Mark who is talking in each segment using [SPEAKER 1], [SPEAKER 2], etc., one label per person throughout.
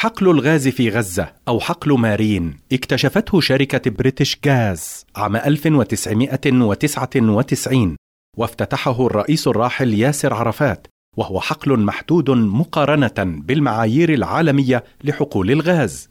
[SPEAKER 1] حقل الغاز في غزة أو حقل مارين اكتشفته شركة بريتش غاز عام 1999 وافتتحه الرئيس الراحل ياسر عرفات وهو حقل محدود مقارنة بالمعايير العالمية لحقول الغاز.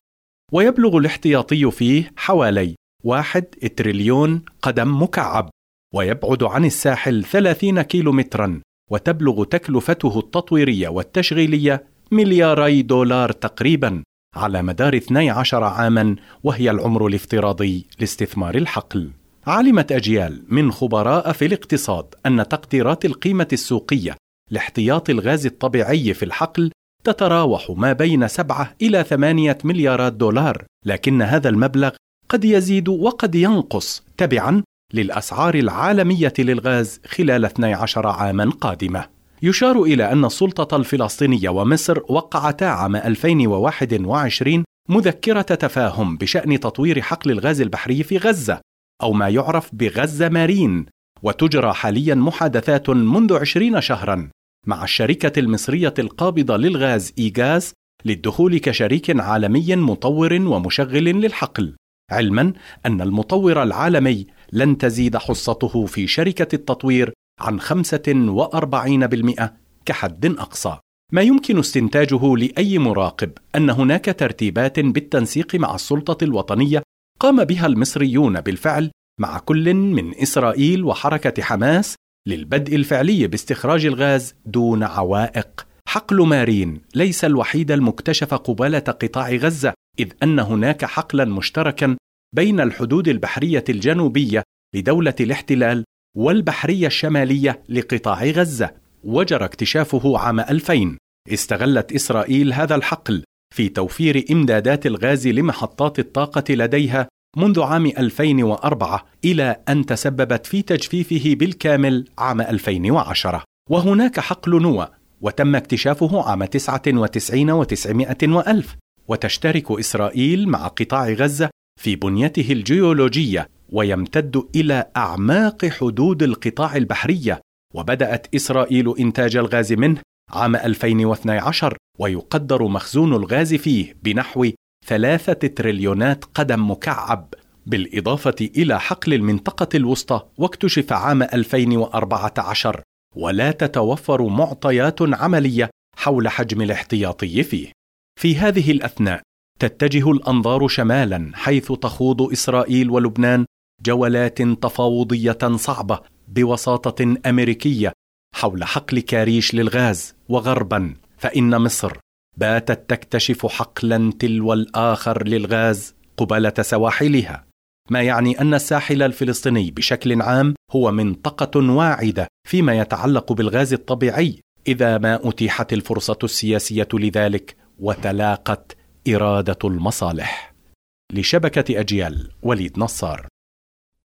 [SPEAKER 1] ويبلغ الاحتياطي فيه حوالي واحد تريليون قدم مكعب ويبعد عن الساحل 30 كيلومترا وتبلغ تكلفته التطويرية والتشغيلية ملياري دولار تقريبا على مدار 12 عاما وهي العمر الافتراضي لاستثمار الحقل. علمت أجيال من خبراء في الاقتصاد أن تقديرات القيمة السوقية لاحتياط الغاز الطبيعي في الحقل تتراوح ما بين سبعة إلى ثمانية مليارات دولار لكن هذا المبلغ قد يزيد وقد ينقص تبعا للأسعار العالمية للغاز خلال 12 عاما قادمة. يشار إلى أن السلطة الفلسطينية ومصر وقعتا عام 2021 مذكرة تفاهم بشأن تطوير حقل الغاز البحري في غزة أو ما يعرف بغزة مارين وتجرى حاليا محادثات منذ عشرين شهرا مع الشركة المصرية القابضة للغاز إيغاز للدخول كشريك عالمي مطور ومشغل للحقل علما أن المطور العالمي لن تزيد حصته في شركة التطوير عن 45% كحد أقصى. ما يمكن استنتاجه لأي مراقب أن هناك ترتيبات بالتنسيق مع السلطة الوطنية قام بها المصريون بالفعل مع كل من إسرائيل وحركة حماس للبدء الفعلي باستخراج الغاز دون عوائق. حقل مارين ليس الوحيد المكتشف قبالة قطاع غزة إذ أن هناك حقلا مشتركا بين الحدود البحرية الجنوبية لدولة الاحتلال والبحرية الشمالية لقطاع غزة وجرى اكتشافه عام 2000 استغلت إسرائيل هذا الحقل في توفير إمدادات الغاز لمحطات الطاقة لديها منذ عام 2004 إلى أن تسببت في تجفيفه بالكامل عام 2010 وهناك حقل نوى وتم اكتشافه عام 99 و900 وألف. وتشترك إسرائيل مع قطاع غزة في بنيته الجيولوجية ويمتد إلى أعماق حدود القطاع البحرية وبدأت إسرائيل إنتاج الغاز منه عام 2012 ويقدر مخزون الغاز فيه بنحو ثلاثة تريليونات قدم مكعب بالإضافة إلى حقل المنطقة الوسطى واكتشف عام 2014 ولا تتوفر معطيات عملية حول حجم الاحتياطي فيه. في هذه الأثناء تتجه الأنظار شمالا حيث تخوض إسرائيل ولبنان جولات تفاوضية صعبة بوساطة أمريكية حول حقل كاريش للغاز وغربا فإن مصر باتت تكتشف حقلا تلو الآخر للغاز قباله سواحلها ما يعني أن الساحل الفلسطيني بشكل عام هو منطقة واعدة فيما يتعلق بالغاز الطبيعي إذا ما أتيحت الفرصة السياسية لذلك وتلاقت إرادة المصالح لشبكة أجيال وليد نصار.